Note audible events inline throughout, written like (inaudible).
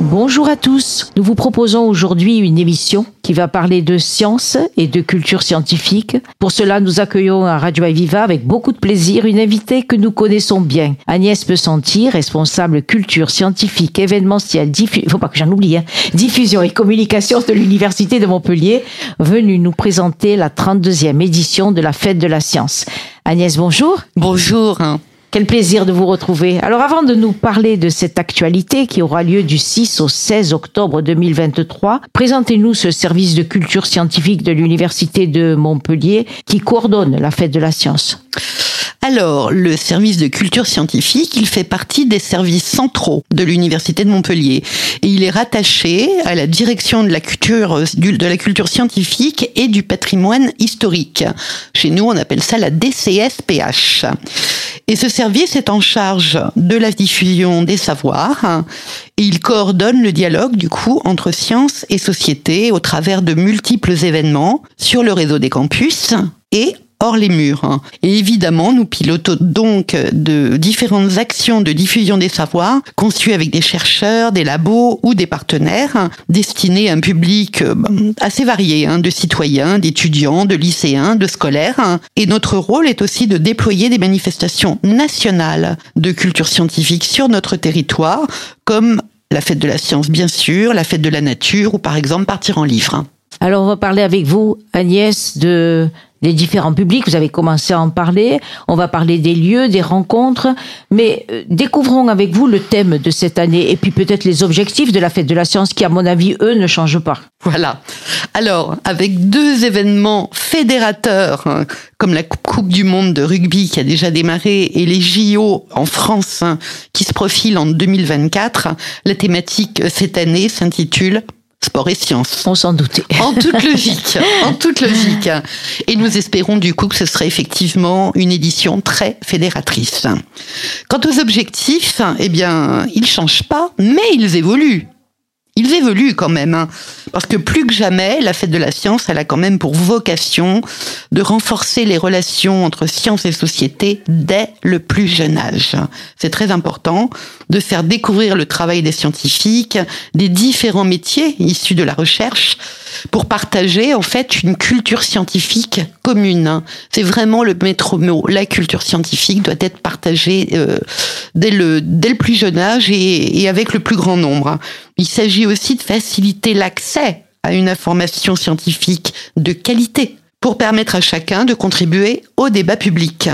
Bonjour à tous. Nous vous proposons aujourd'hui une émission qui va parler de science et de culture scientifique. Pour cela, nous accueillons à Radio Aviva avec beaucoup de plaisir une invitée que nous connaissons bien, Agnès Pesanti, responsable culture scientifique, événementielle, diffusion, faut pas que j'en oublie, hein, diffusion et communication de l'Université de Montpellier, venue nous présenter la 32e édition de la Fête de la Science. Agnès, bonjour. Bonjour. Quel plaisir de vous retrouver. Alors avant de nous parler de cette actualité qui aura lieu du 6 au 16 octobre 2023, présentez-nous ce service de culture scientifique de l'Université de Montpellier qui coordonne la fête de la science. Alors, le service de culture scientifique, il fait partie des services centraux de l'Université de Montpellier. Et il est rattaché à la direction de la culture, de la culture scientifique et du patrimoine historique. Chez nous, on appelle ça la DCSPH. Et ce service est en charge de la diffusion des savoirs et il coordonne le dialogue du coup entre sciences et société au travers de multiples événements sur le réseau des campus et hors les murs. Et évidemment, nous pilotons donc de différentes actions de diffusion des savoirs conçues avec des chercheurs, des labos ou des partenaires destinés à un public euh, assez varié, hein, de citoyens, d'étudiants, de lycéens, de scolaires. Et notre rôle est aussi de déployer des manifestations nationales de culture scientifique sur notre territoire, comme la fête de la science bien sûr, la fête de la nature ou par exemple partir en livre. Alors on va parler avec vous, Agnès, de les différents publics, vous avez commencé à en parler, on va parler des lieux, des rencontres, mais euh, découvrons avec vous le thème de cette année et puis peut-être les objectifs de la fête de la science qui, à mon avis, eux, ne changent pas. Voilà. Alors, avec deux événements fédérateurs, hein, comme la Coupe du Monde de rugby qui a déjà démarré et les JO en France hein, qui se profilent en 2024, la thématique euh, cette année s'intitule sport et sciences. On s'en doutait. (laughs) En toute logique, en toute logique. Et nous espérons du coup que ce serait effectivement une édition très fédératrice. Quant aux objectifs, eh bien, ils changent pas, mais ils évoluent ils évoluent quand même, hein. parce que plus que jamais, la fête de la science, elle a quand même pour vocation de renforcer les relations entre science et société dès le plus jeune âge. C'est très important de faire découvrir le travail des scientifiques, des différents métiers issus de la recherche, pour partager en fait une culture scientifique commune. C'est vraiment le maître mot. La culture scientifique doit être partagée euh, dès le dès le plus jeune âge et, et avec le plus grand nombre. Il s'agit aussi de faciliter l'accès à une information scientifique de qualité pour permettre à chacun de contribuer au débat public.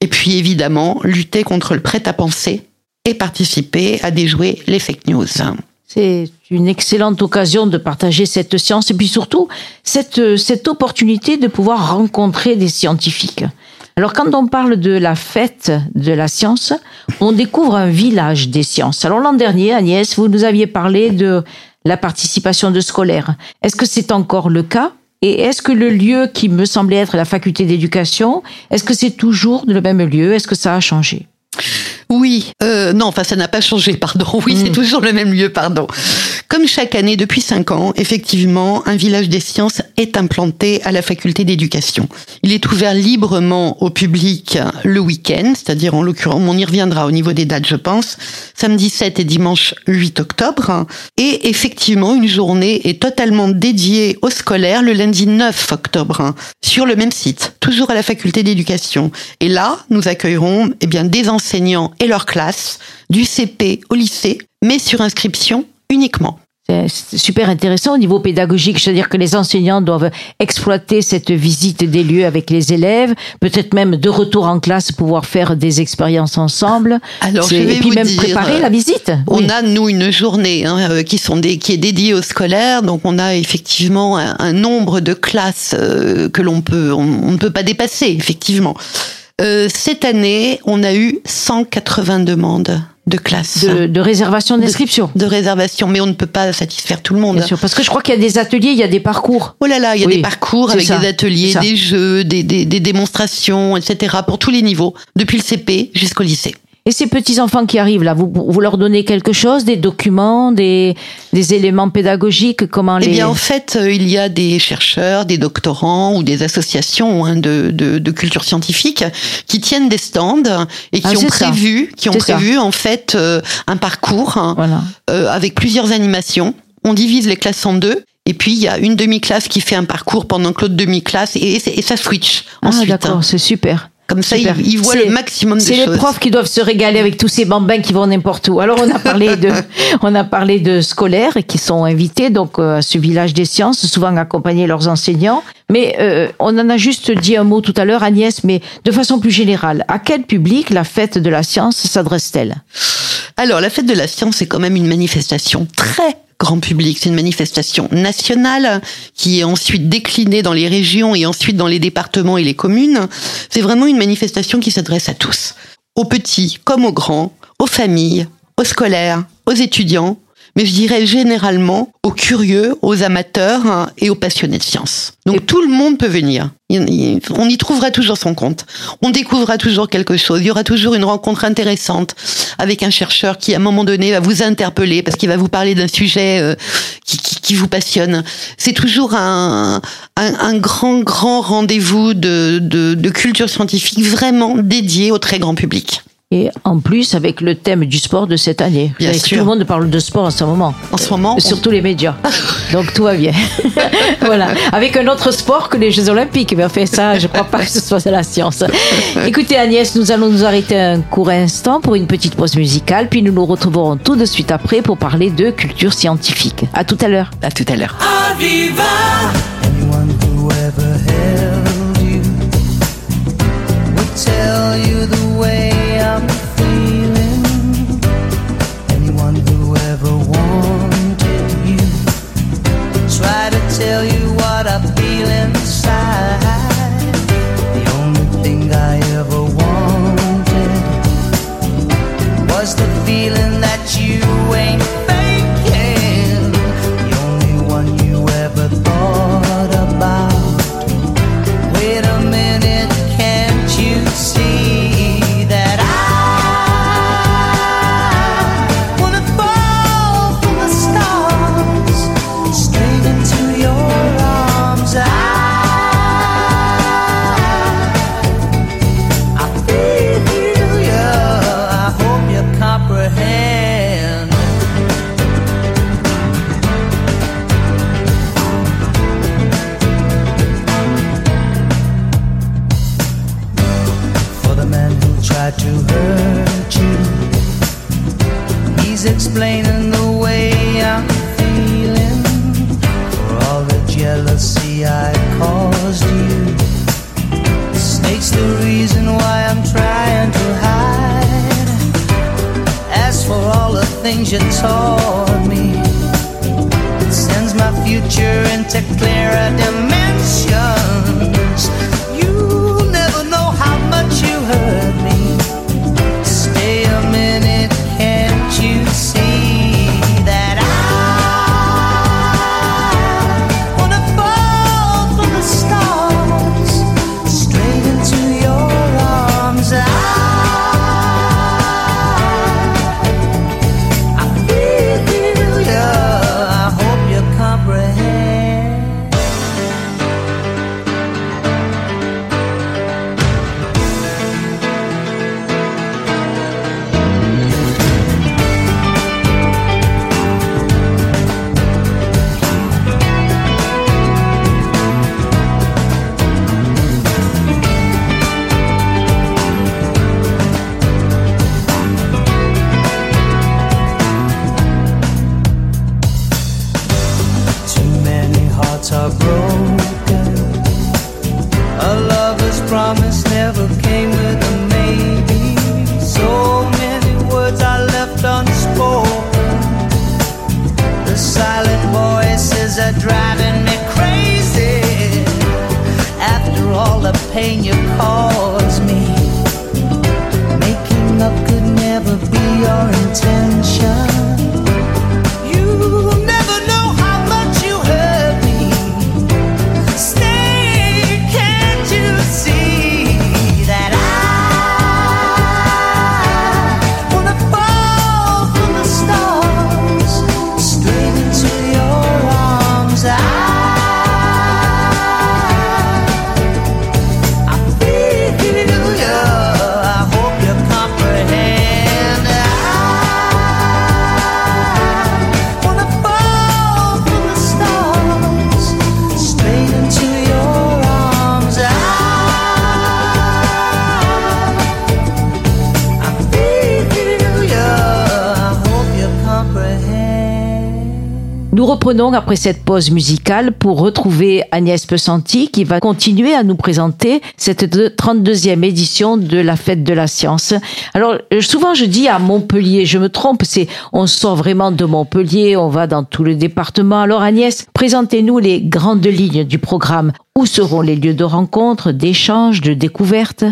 Et puis évidemment, lutter contre le prêt-à-penser et participer à déjouer les fake news. C'est une excellente occasion de partager cette science et puis surtout cette, cette opportunité de pouvoir rencontrer des scientifiques. Alors quand on parle de la fête de la science, on découvre un village des sciences. Alors l'an dernier, Agnès, vous nous aviez parlé de la participation de scolaires. Est-ce que c'est encore le cas? Et est-ce que le lieu qui me semblait être la faculté d'éducation, est-ce que c'est toujours le même lieu? Est-ce que ça a changé? Oui, euh, non, enfin ça n'a pas changé, pardon. (laughs) Oui, c'est hmm. toujours le même lieu, pardon. Comme chaque année depuis cinq ans, effectivement, un village des sciences est implanté à la faculté d'éducation. Il est ouvert librement au public le week-end, c'est-à-dire en l'occurrence, on y reviendra au niveau des dates, je pense, samedi 7 et dimanche 8 octobre. Et effectivement, une journée est totalement dédiée aux scolaires le lundi 9 octobre sur le même site, toujours à la faculté d'éducation. Et là, nous accueillerons eh bien des enseignants et leurs classes du CP au lycée, mais sur inscription uniquement. C'est super intéressant au niveau pédagogique, c'est-à-dire que les enseignants doivent exploiter cette visite des lieux avec les élèves, peut-être même de retour en classe pouvoir faire des expériences ensemble. Alors, je vais et puis même dire, préparer la visite. On a nous une journée hein, euh, qui sont des, qui est dédiée aux scolaires, donc on a effectivement un, un nombre de classes euh, que l'on peut on, on, ne peut pas dépasser effectivement. Euh, cette année, on a eu 180 demandes de classe. De, de réservation d'inscription. De, de, réservation, mais on ne peut pas satisfaire tout le monde. Bien sûr, parce que je crois qu'il y a des ateliers, il y a des parcours. Oh là là, il y a oui, des parcours avec ça, des ateliers, des jeux, des, des, des, démonstrations, etc. pour tous les niveaux, depuis le CP jusqu'au lycée. Et ces petits-enfants qui arrivent là, vous, vous leur donnez quelque chose, des documents, des, des éléments pédagogiques comment les... Eh bien, en fait, euh, il y a des chercheurs, des doctorants ou des associations hein, de, de, de, culture scientifique qui tiennent des stands et qui Ah, ont ça. prévu, qui ont ça. prévu en fait euh, un parcours hein, Voilà. euh, avec plusieurs animations. On divise les classes en deux. Et puis, il y a une demi-classe qui fait un parcours pendant que l'autre demi-classe, et, et ça switch Ah, ensuite. hein. d'accord, c'est super. Comme ça, ils, voient le maximum de C'est les choses. profs qui doivent se régaler avec tous ces bambins qui vont n'importe où. Alors on a parlé de, (laughs) on a parlé de scolaires qui sont invités donc euh, à ce village des sciences, souvent accompagnés leurs enseignants. Mais euh, on en a juste dit un mot tout à l'heure, Agnès, mais de façon plus générale, à quel public la fête de la science s'adresse-t-elle? Alors, la fête de la science est quand même une manifestation très grand public. C'est une manifestation nationale qui est ensuite déclinée dans les régions et ensuite dans les départements et les communes. C'est vraiment une manifestation qui s'adresse à tous, aux petits comme aux grands, aux familles, aux scolaires, aux étudiants, mais je dirais généralement aux curieux, aux amateurs hein, et aux passionnés de science. Donc tout le monde peut venir. On y trouvera toujours son compte. On découvrira toujours quelque chose. Il y aura toujours une rencontre intéressante avec un chercheur qui, à un moment donné, va vous interpeller parce qu'il va vous parler d'un sujet euh, qui, qui- qui vous passionne. C'est toujours un, un, un grand, grand rendez-vous de, de, de culture scientifique vraiment dédié au très grand public. Et en plus avec le thème du sport de cette année. Bien sûr. Tout le monde parle de sport en ce moment. En ce moment, on- Surtout les médias. (laughs) Donc tout va bien. (laughs) voilà. Avec un autre sport que les Jeux Olympiques. Mais enfin, ça, je crois pas que ce soit de la science. (laughs) Écoutez, Agnès, nous allons nous arrêter un court instant pour une petite pause musicale. Puis nous nous retrouverons tout de suite après pour parler de culture scientifique. À tout à l'heure. à tout à l'heure. Anyone who ever held you would tell you the tell you what I feel inside. To hurt you, he's explaining the way I'm feeling. For all the jealousy I caused you. Snake's the reason why I'm trying to hide. As for all the things you taught me, it sends my future into clearer dimensions. Voices are driving me crazy. After all the pain you caused me, making up could never be your intention. Reprenons après cette pause musicale pour retrouver Agnès Pesanti qui va continuer à nous présenter cette 32e édition de la fête de la science. Alors souvent je dis à Montpellier, je me trompe, c'est on sort vraiment de Montpellier, on va dans tout le département. Alors Agnès, présentez-nous les grandes lignes du programme. Où seront les lieux de rencontre, d'échange, de découverte?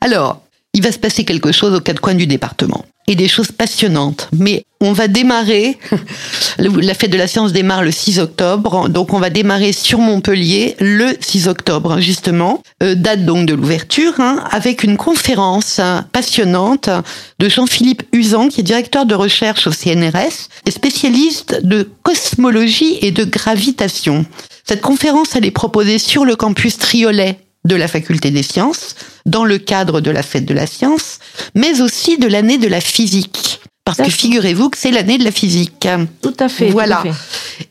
Alors, il va se passer quelque chose aux quatre coins du département et des choses passionnantes. Mais on va démarrer, (laughs) la fête de la science démarre le 6 octobre, donc on va démarrer sur Montpellier le 6 octobre, justement, euh, date donc de l'ouverture, hein, avec une conférence passionnante de Jean-Philippe Usan, qui est directeur de recherche au CNRS et spécialiste de cosmologie et de gravitation. Cette conférence, elle est proposée sur le campus Triolet de la faculté des sciences, dans le cadre de la fête de la science, mais aussi de l'année de la physique. Parce que figurez-vous que c'est l'année de la physique. Tout à fait. Voilà.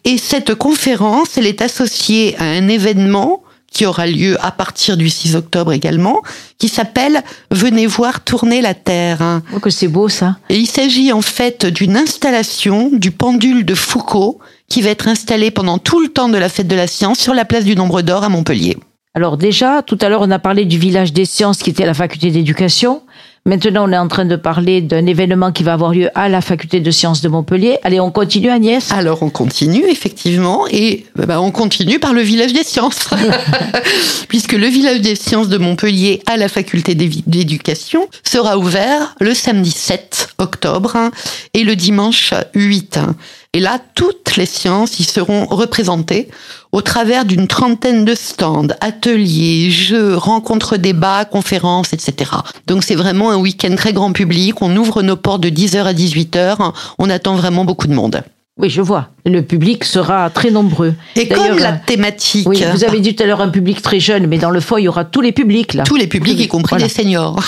Et cette conférence, elle est associée à un événement qui aura lieu à partir du 6 octobre également, qui s'appelle Venez voir tourner la Terre. Oh, que c'est beau ça. Et il s'agit en fait d'une installation du pendule de Foucault qui va être installée pendant tout le temps de la fête de la science sur la place du Nombre d'Or à Montpellier. Alors déjà, tout à l'heure, on a parlé du village des sciences qui était à la faculté d'éducation. Maintenant, on est en train de parler d'un événement qui va avoir lieu à la faculté de sciences de Montpellier. Allez, on continue, Agnès? Alors, on continue, effectivement, et bah, on continue par le village des sciences. (laughs) Puisque le village des sciences de Montpellier à la faculté d'éducation sera ouvert le samedi 7 octobre et le dimanche 8. Et là, toutes les sciences y seront représentées au travers d'une trentaine de stands, ateliers, jeux, rencontres, débats, conférences, etc. Donc c'est vraiment un week-end très grand public. On ouvre nos portes de 10h à 18h. On attend vraiment beaucoup de monde. Oui, je vois. Le public sera très nombreux. Et comme la thématique. Oui, vous avez dit tout à l'heure un public très jeune, mais dans le fond, il y aura tous les publics là. Tous les publics, y compris les seniors. (laughs)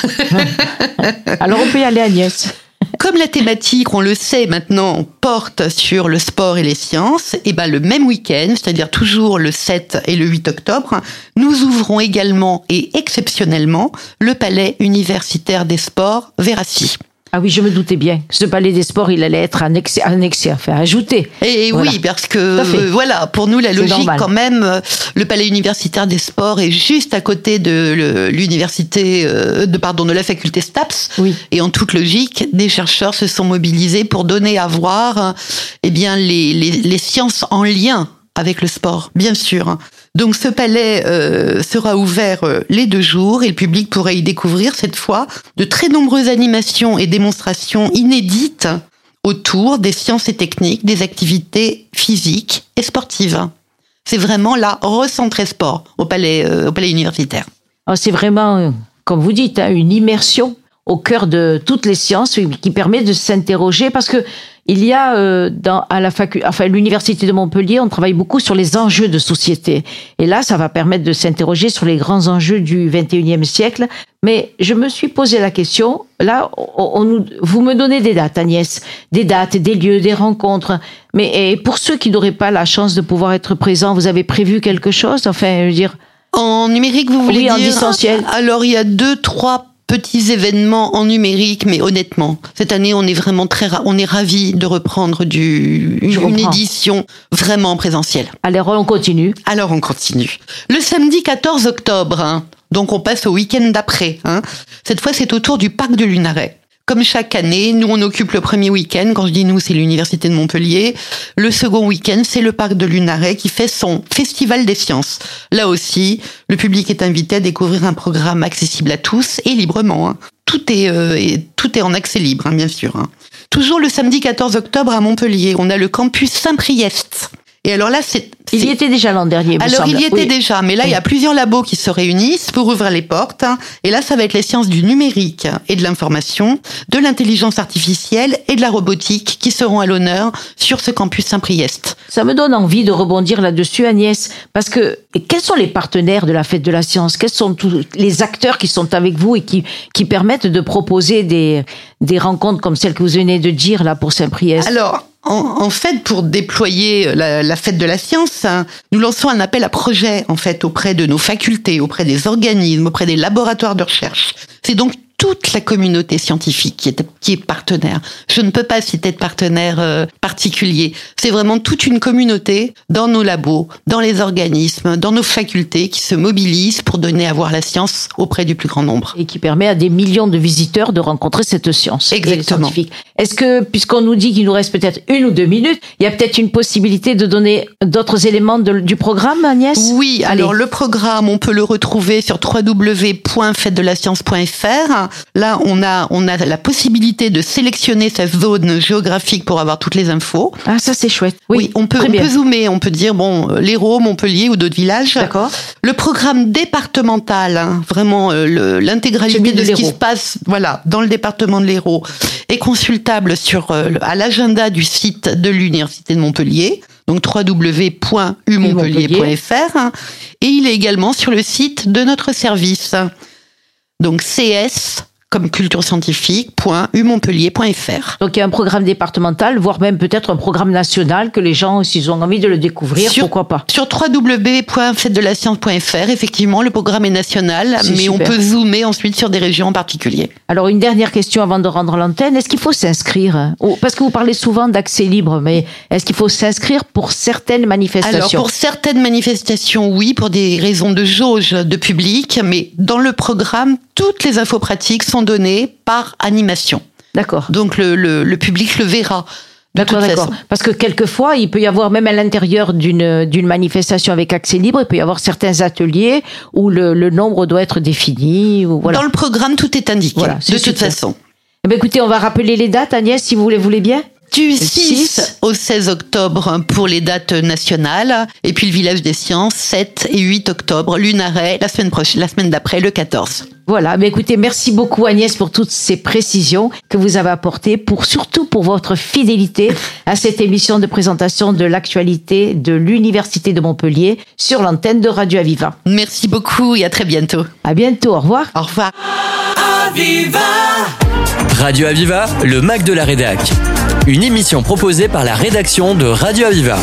(laughs) Alors on peut y aller, Agnès. Comme la thématique, on le sait maintenant, porte sur le sport et les sciences, et ben le même week-end, c'est-à-dire toujours le 7 et le 8 octobre, nous ouvrons également et exceptionnellement le palais universitaire des sports Vérassi. Ah oui, je me doutais bien. Ce palais des sports, il allait être annexé, annexé enfin ajouté. Et oui, parce que euh, voilà, pour nous la logique quand même, euh, le palais universitaire des sports est juste à côté de l'université, euh, de pardon, de la faculté STAPS. Oui. Et en toute logique, des chercheurs se sont mobilisés pour donner à voir, eh bien les, les, les sciences en lien avec le sport, bien sûr. Donc ce palais euh, sera ouvert euh, les deux jours et le public pourra y découvrir cette fois de très nombreuses animations et démonstrations inédites autour des sciences et techniques, des activités physiques et sportives. C'est vraiment la recentrée sport au palais, euh, universitaire. Ah, c'est vraiment, comme vous dites, hein, une immersion au cœur de toutes les sciences qui permet de s'interroger parce que il y a euh, dans à la facu, enfin l'université de Montpellier, on travaille beaucoup sur les enjeux de société. Et là, ça va permettre de s'interroger sur les grands enjeux du 21e siècle. Mais je me suis posé la question. Là, on, vous me donnez des dates, Agnès, des dates, des lieux, des rencontres. Mais et pour ceux qui n'auraient pas la chance de pouvoir être présents, vous avez prévu quelque chose? Enfin, je veux dire. En numérique, vous voulez oui, dire? en distanciel. Alors, il y a deux, trois petits événements en numérique, mais honnêtement, cette année, on est vraiment très, on est ravis de reprendre du, une édition vraiment en présentiel. Alors, on continue. Alors, on continue. Le samedi 14 octobre, hein, donc on passe au week-end d'après. Hein, cette fois, c'est autour du parc de Lunaret. Comme chaque année, nous on occupe le premier week-end. Quand je dis nous, c'est l'université de Montpellier. Le second week-end, c'est le parc de Lunaret qui fait son festival des sciences. Là aussi, le public est invité à découvrir un programme accessible à tous et librement. Hein. Tout est euh, tout est en accès libre, hein, bien sûr. Hein. Toujours le samedi 14 octobre à Montpellier, on a le campus Saint-Priest et alors là, c'est. Il y était déjà l'an dernier. Alors il y était déjà, mais là il y a plusieurs labos qui se réunissent pour ouvrir les portes. Et là, ça va être les sciences du numérique et de l'information, de l'intelligence artificielle et de la robotique qui seront à l'honneur sur ce campus Saint-Priest. Ça me donne envie de rebondir là-dessus, Agnès, parce que quels sont les partenaires de la fête de la science? Quels sont tous les acteurs qui sont avec vous et qui qui permettent de proposer des des rencontres comme celles que vous venez de dire là pour Saint-Priest? Alors en, fait, pour déployer la, fête de la science, hein, nous lançons un appel à projet en fait auprès de nos facultés, auprès des organismes, auprès des laboratoires de recherche. C'est donc toute la communauté scientifique qui est, qui est partenaire. Je ne peux pas citer de partenaire euh, particulier. C'est vraiment toute une communauté dans nos labos, dans les organismes, dans nos facultés qui se mobilisent pour donner à voir la science auprès du plus grand nombre. Et qui permet à des millions de visiteurs de rencontrer cette science. Exactement. Est-ce que, puisqu'on nous dit qu'il nous reste peut-être une ou deux minutes, il y a peut-être une possibilité de donner d'autres éléments du programme, Agnès? Oui, alors le programme, on peut le retrouver sur Là, on a, on a la possibilité de sélectionner sa zone géographique pour avoir toutes les infos. Ah, ça c'est chouette. Oui, on peut, on peut zoomer, on peut dire bon, euh, l'Hérault, Montpellier ou d'autres villages. D'accord. Le programme départemental, hein, vraiment euh, l'intégralité de, ce qui se passe, voilà, dans le département de l'Hérault, est consultable sur euh, à l'agenda du site de l'université de Montpellier donc www.umontpellier.fr et il est également sur le site de notre service. Donc CS comme culture scientifique.umontpellier.fr. Donc il y a un programme départemental, voire même peut-être un programme national que les gens, s'ils ont envie de le découvrir, pourquoi pas. Sur www.fêtedelascience.fr, effectivement, le programme est national, mais on peut zoomer ensuite sur des régions en particulier. Alors une dernière question avant de rendre l'antenne, est-ce qu'il faut s'inscrire? Parce que vous parlez souvent d'accès libre, mais est-ce qu'il faut s'inscrire pour certaines manifestations? Alors pour certaines manifestations, oui, pour des raisons de jauge de public, mais dans le programme, toutes les infos pratiques sont données par animation. D'accord. Donc le, le, public le verra. D'accord, d'accord. Parce que quelquefois, il peut y avoir, même à l'intérieur d'une, d'une manifestation avec accès libre, il peut y avoir certains ateliers où le, le nombre doit être défini. Ou voilà. Dans le programme, tout est indiqué, voilà, de toute façon. Eh bien, écoutez, on va rappeler les dates, Agnès, si vous voulez, voulez bien du 6, au 16 octobre pour les dates nationales, et puis le village des sciences, 7 et 8 octobre, Lunaret, la semaine prochaine, la semaine d'après, le 14. Voilà, mais écoutez, merci beaucoup Agnès pour toutes ces précisions que vous avez apportées, pour surtout pour votre fidélité à cette émission de présentation de l'actualité de l'Université de Montpellier sur l'antenne de Radio Aviva. Merci beaucoup et à très bientôt. À bientôt, au revoir. Au revoir. Radio Aviva, le Mac de la Rédac. Une émission proposée par la rédaction de Radio Aviva.